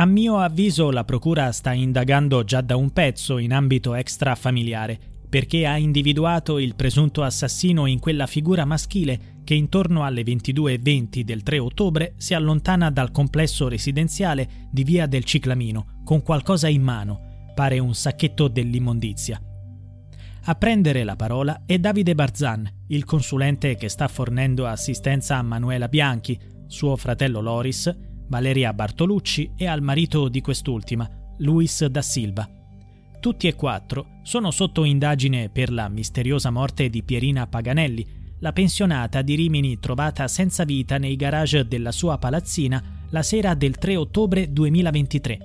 A mio avviso la Procura sta indagando già da un pezzo in ambito extrafamiliare, perché ha individuato il presunto assassino in quella figura maschile che intorno alle 22.20 del 3 ottobre si allontana dal complesso residenziale di via del Ciclamino con qualcosa in mano, pare un sacchetto dell'immondizia. A prendere la parola è Davide Barzan, il consulente che sta fornendo assistenza a Manuela Bianchi, suo fratello Loris, Valeria Bartolucci e al marito di quest'ultima, Luis da Silva. Tutti e quattro sono sotto indagine per la misteriosa morte di Pierina Paganelli, la pensionata di Rimini trovata senza vita nei garage della sua palazzina la sera del 3 ottobre 2023.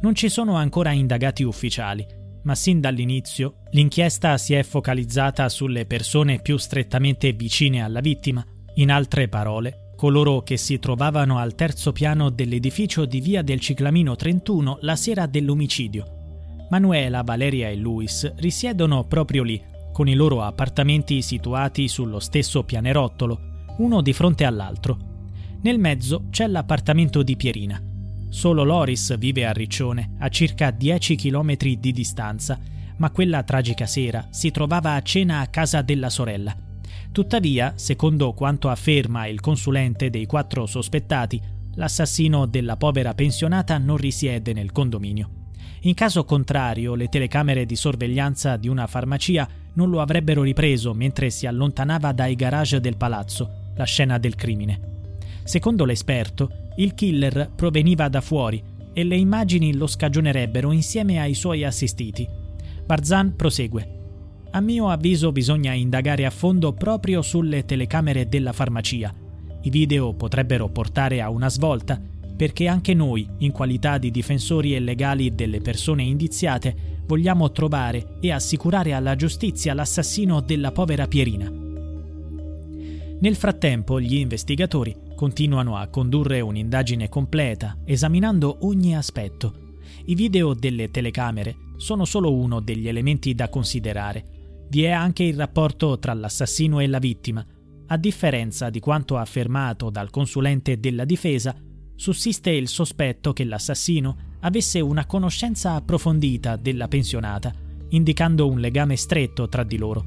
Non ci sono ancora indagati ufficiali, ma sin dall'inizio l'inchiesta si è focalizzata sulle persone più strettamente vicine alla vittima, in altre parole, coloro che si trovavano al terzo piano dell'edificio di via del Ciclamino 31 la sera dell'omicidio. Manuela, Valeria e Luis risiedono proprio lì, con i loro appartamenti situati sullo stesso pianerottolo, uno di fronte all'altro. Nel mezzo c'è l'appartamento di Pierina. Solo Loris vive a Riccione, a circa 10 km di distanza, ma quella tragica sera si trovava a cena a casa della sorella. Tuttavia, secondo quanto afferma il consulente dei quattro sospettati, l'assassino della povera pensionata non risiede nel condominio. In caso contrario, le telecamere di sorveglianza di una farmacia non lo avrebbero ripreso mentre si allontanava dai garage del palazzo, la scena del crimine. Secondo l'esperto, il killer proveniva da fuori e le immagini lo scagionerebbero insieme ai suoi assistiti. Barzan prosegue. A mio avviso bisogna indagare a fondo proprio sulle telecamere della farmacia. I video potrebbero portare a una svolta, perché anche noi, in qualità di difensori e legali delle persone indiziate, vogliamo trovare e assicurare alla giustizia l'assassino della povera Pierina. Nel frattempo gli investigatori continuano a condurre un'indagine completa, esaminando ogni aspetto. I video delle telecamere sono solo uno degli elementi da considerare. Vi è anche il rapporto tra l'assassino e la vittima. A differenza di quanto affermato dal consulente della difesa, sussiste il sospetto che l'assassino avesse una conoscenza approfondita della pensionata, indicando un legame stretto tra di loro.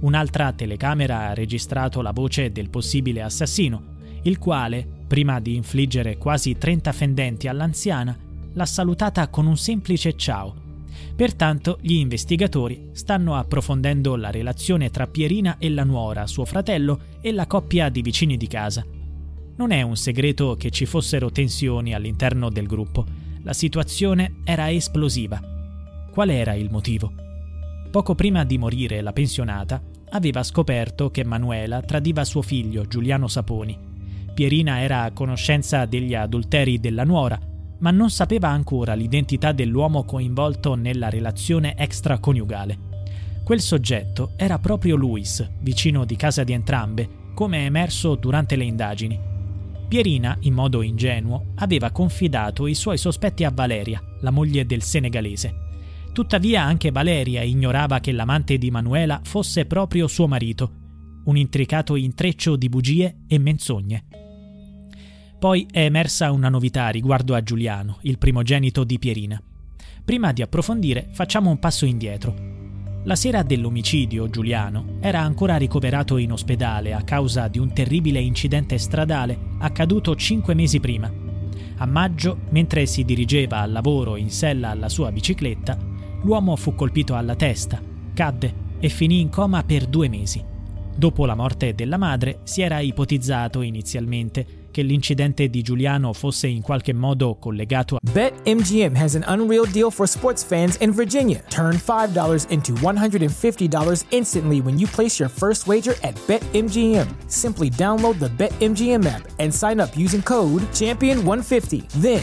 Un'altra telecamera ha registrato la voce del possibile assassino, il quale, prima di infliggere quasi 30 fendenti all'anziana, l'ha salutata con un semplice ciao Pertanto gli investigatori stanno approfondendo la relazione tra Pierina e la nuora, suo fratello, e la coppia di vicini di casa. Non è un segreto che ci fossero tensioni all'interno del gruppo. La situazione era esplosiva. Qual era il motivo? Poco prima di morire la pensionata aveva scoperto che Manuela tradiva suo figlio Giuliano Saponi. Pierina era a conoscenza degli adulteri della nuora ma non sapeva ancora l'identità dell'uomo coinvolto nella relazione extraconiugale. Quel soggetto era proprio Luis, vicino di casa di entrambe, come è emerso durante le indagini. Pierina, in modo ingenuo, aveva confidato i suoi sospetti a Valeria, la moglie del senegalese. Tuttavia anche Valeria ignorava che l'amante di Manuela fosse proprio suo marito, un intricato intreccio di bugie e menzogne. Poi è emersa una novità riguardo a Giuliano, il primogenito di Pierina. Prima di approfondire, facciamo un passo indietro. La sera dell'omicidio, Giuliano era ancora ricoverato in ospedale a causa di un terribile incidente stradale accaduto cinque mesi prima. A maggio, mentre si dirigeva al lavoro in sella alla sua bicicletta, l'uomo fu colpito alla testa, cadde e finì in coma per due mesi. Dopo la morte della madre si era ipotizzato inizialmente che l'incidente di Giuliano fosse in qualche modo collegato a BetMGM has an unreal deal for sports fans in Virginia. Turn $5 into $150 instantly when you place your first wager at BetMGM. Simply download the BetMGM app and sign up using code Champion150. Then,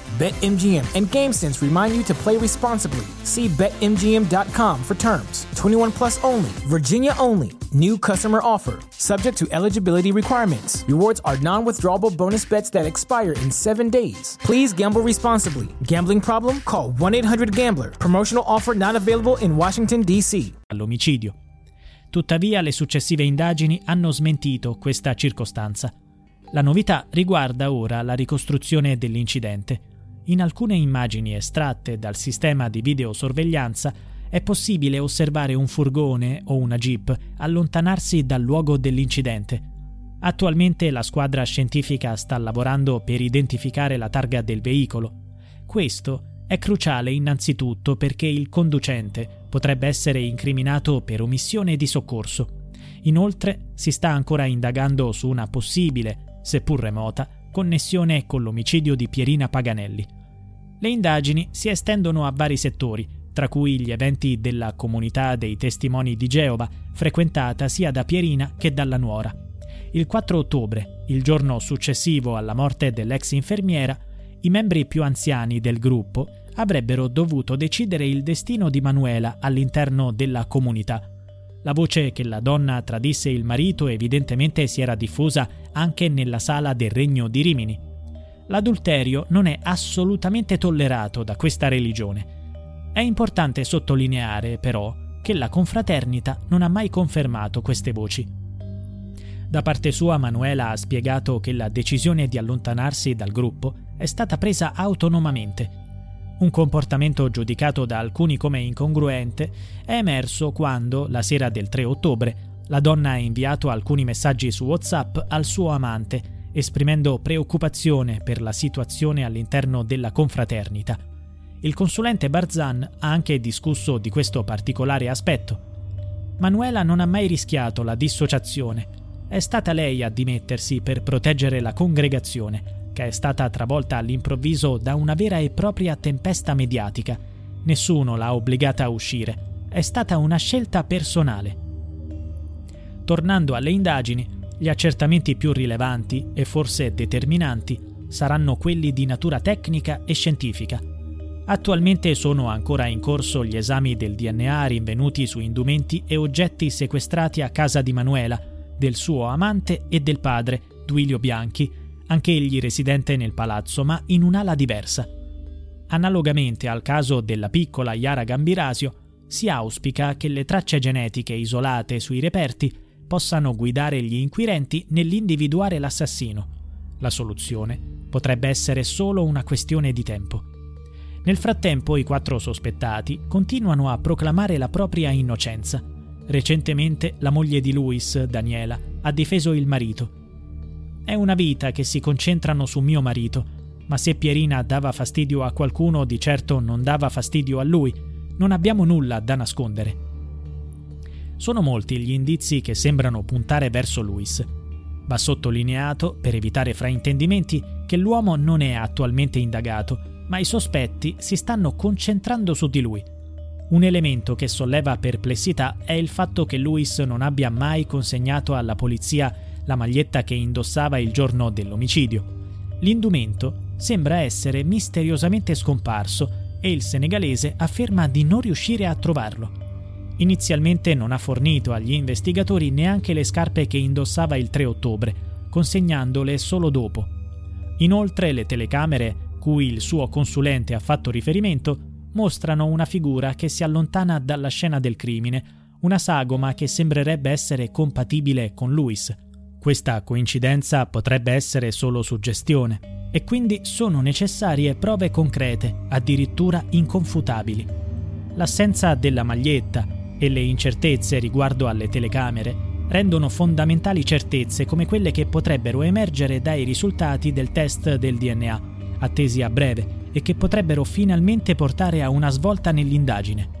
BetMGM and GameSense remind you to play responsibly. See BetMGM.com for terms. 21 plus only, Virginia only. New customer offer, subject to eligibility requirements. Rewards are non withdrawable bonus bets that expire in seven days. Please gamble responsibly. Gambling problem? Call 1 800 Gambler. Promotional offer not available in Washington, D.C. All'omicidio. Tuttavia, le successive indagini hanno smentito questa circostanza. La novità riguarda ora la ricostruzione dell'incidente. In alcune immagini estratte dal sistema di videosorveglianza è possibile osservare un furgone o una jeep allontanarsi dal luogo dell'incidente. Attualmente la squadra scientifica sta lavorando per identificare la targa del veicolo. Questo è cruciale innanzitutto perché il conducente potrebbe essere incriminato per omissione di soccorso. Inoltre si sta ancora indagando su una possibile seppur remota, connessione con l'omicidio di Pierina Paganelli. Le indagini si estendono a vari settori, tra cui gli eventi della comunità dei testimoni di Geova, frequentata sia da Pierina che dalla nuora. Il 4 ottobre, il giorno successivo alla morte dell'ex infermiera, i membri più anziani del gruppo avrebbero dovuto decidere il destino di Manuela all'interno della comunità la voce che la donna tradisse il marito evidentemente si era diffusa anche nella sala del regno di Rimini. L'adulterio non è assolutamente tollerato da questa religione. È importante sottolineare, però, che la confraternita non ha mai confermato queste voci. Da parte sua Manuela ha spiegato che la decisione di allontanarsi dal gruppo è stata presa autonomamente un comportamento giudicato da alcuni come incongruente è emerso quando, la sera del 3 ottobre, la donna ha inviato alcuni messaggi su WhatsApp al suo amante, esprimendo preoccupazione per la situazione all'interno della confraternita. Il consulente Barzan ha anche discusso di questo particolare aspetto. Manuela non ha mai rischiato la dissociazione. È stata lei a dimettersi per proteggere la congregazione che è stata travolta all'improvviso da una vera e propria tempesta mediatica. Nessuno l'ha obbligata a uscire. È stata una scelta personale. Tornando alle indagini, gli accertamenti più rilevanti e forse determinanti saranno quelli di natura tecnica e scientifica. Attualmente sono ancora in corso gli esami del DNA rinvenuti su indumenti e oggetti sequestrati a casa di Manuela, del suo amante e del padre, Duilio Bianchi, anche egli residente nel palazzo, ma in un'ala diversa. Analogamente al caso della piccola Yara Gambirasio, si auspica che le tracce genetiche isolate sui reperti possano guidare gli inquirenti nell'individuare l'assassino. La soluzione potrebbe essere solo una questione di tempo. Nel frattempo i quattro sospettati continuano a proclamare la propria innocenza. Recentemente la moglie di Luis, Daniela, ha difeso il marito è una vita che si concentrano su mio marito, ma se Pierina dava fastidio a qualcuno, di certo non dava fastidio a lui. Non abbiamo nulla da nascondere. Sono molti gli indizi che sembrano puntare verso Luis. Va sottolineato, per evitare fraintendimenti, che l'uomo non è attualmente indagato, ma i sospetti si stanno concentrando su di lui. Un elemento che solleva perplessità è il fatto che Luis non abbia mai consegnato alla polizia la maglietta che indossava il giorno dell'omicidio. L'indumento sembra essere misteriosamente scomparso e il senegalese afferma di non riuscire a trovarlo. Inizialmente non ha fornito agli investigatori neanche le scarpe che indossava il 3 ottobre, consegnandole solo dopo. Inoltre le telecamere, cui il suo consulente ha fatto riferimento, mostrano una figura che si allontana dalla scena del crimine, una sagoma che sembrerebbe essere compatibile con Luis. Questa coincidenza potrebbe essere solo suggestione e quindi sono necessarie prove concrete, addirittura inconfutabili. L'assenza della maglietta e le incertezze riguardo alle telecamere rendono fondamentali certezze come quelle che potrebbero emergere dai risultati del test del DNA, attesi a breve, e che potrebbero finalmente portare a una svolta nell'indagine.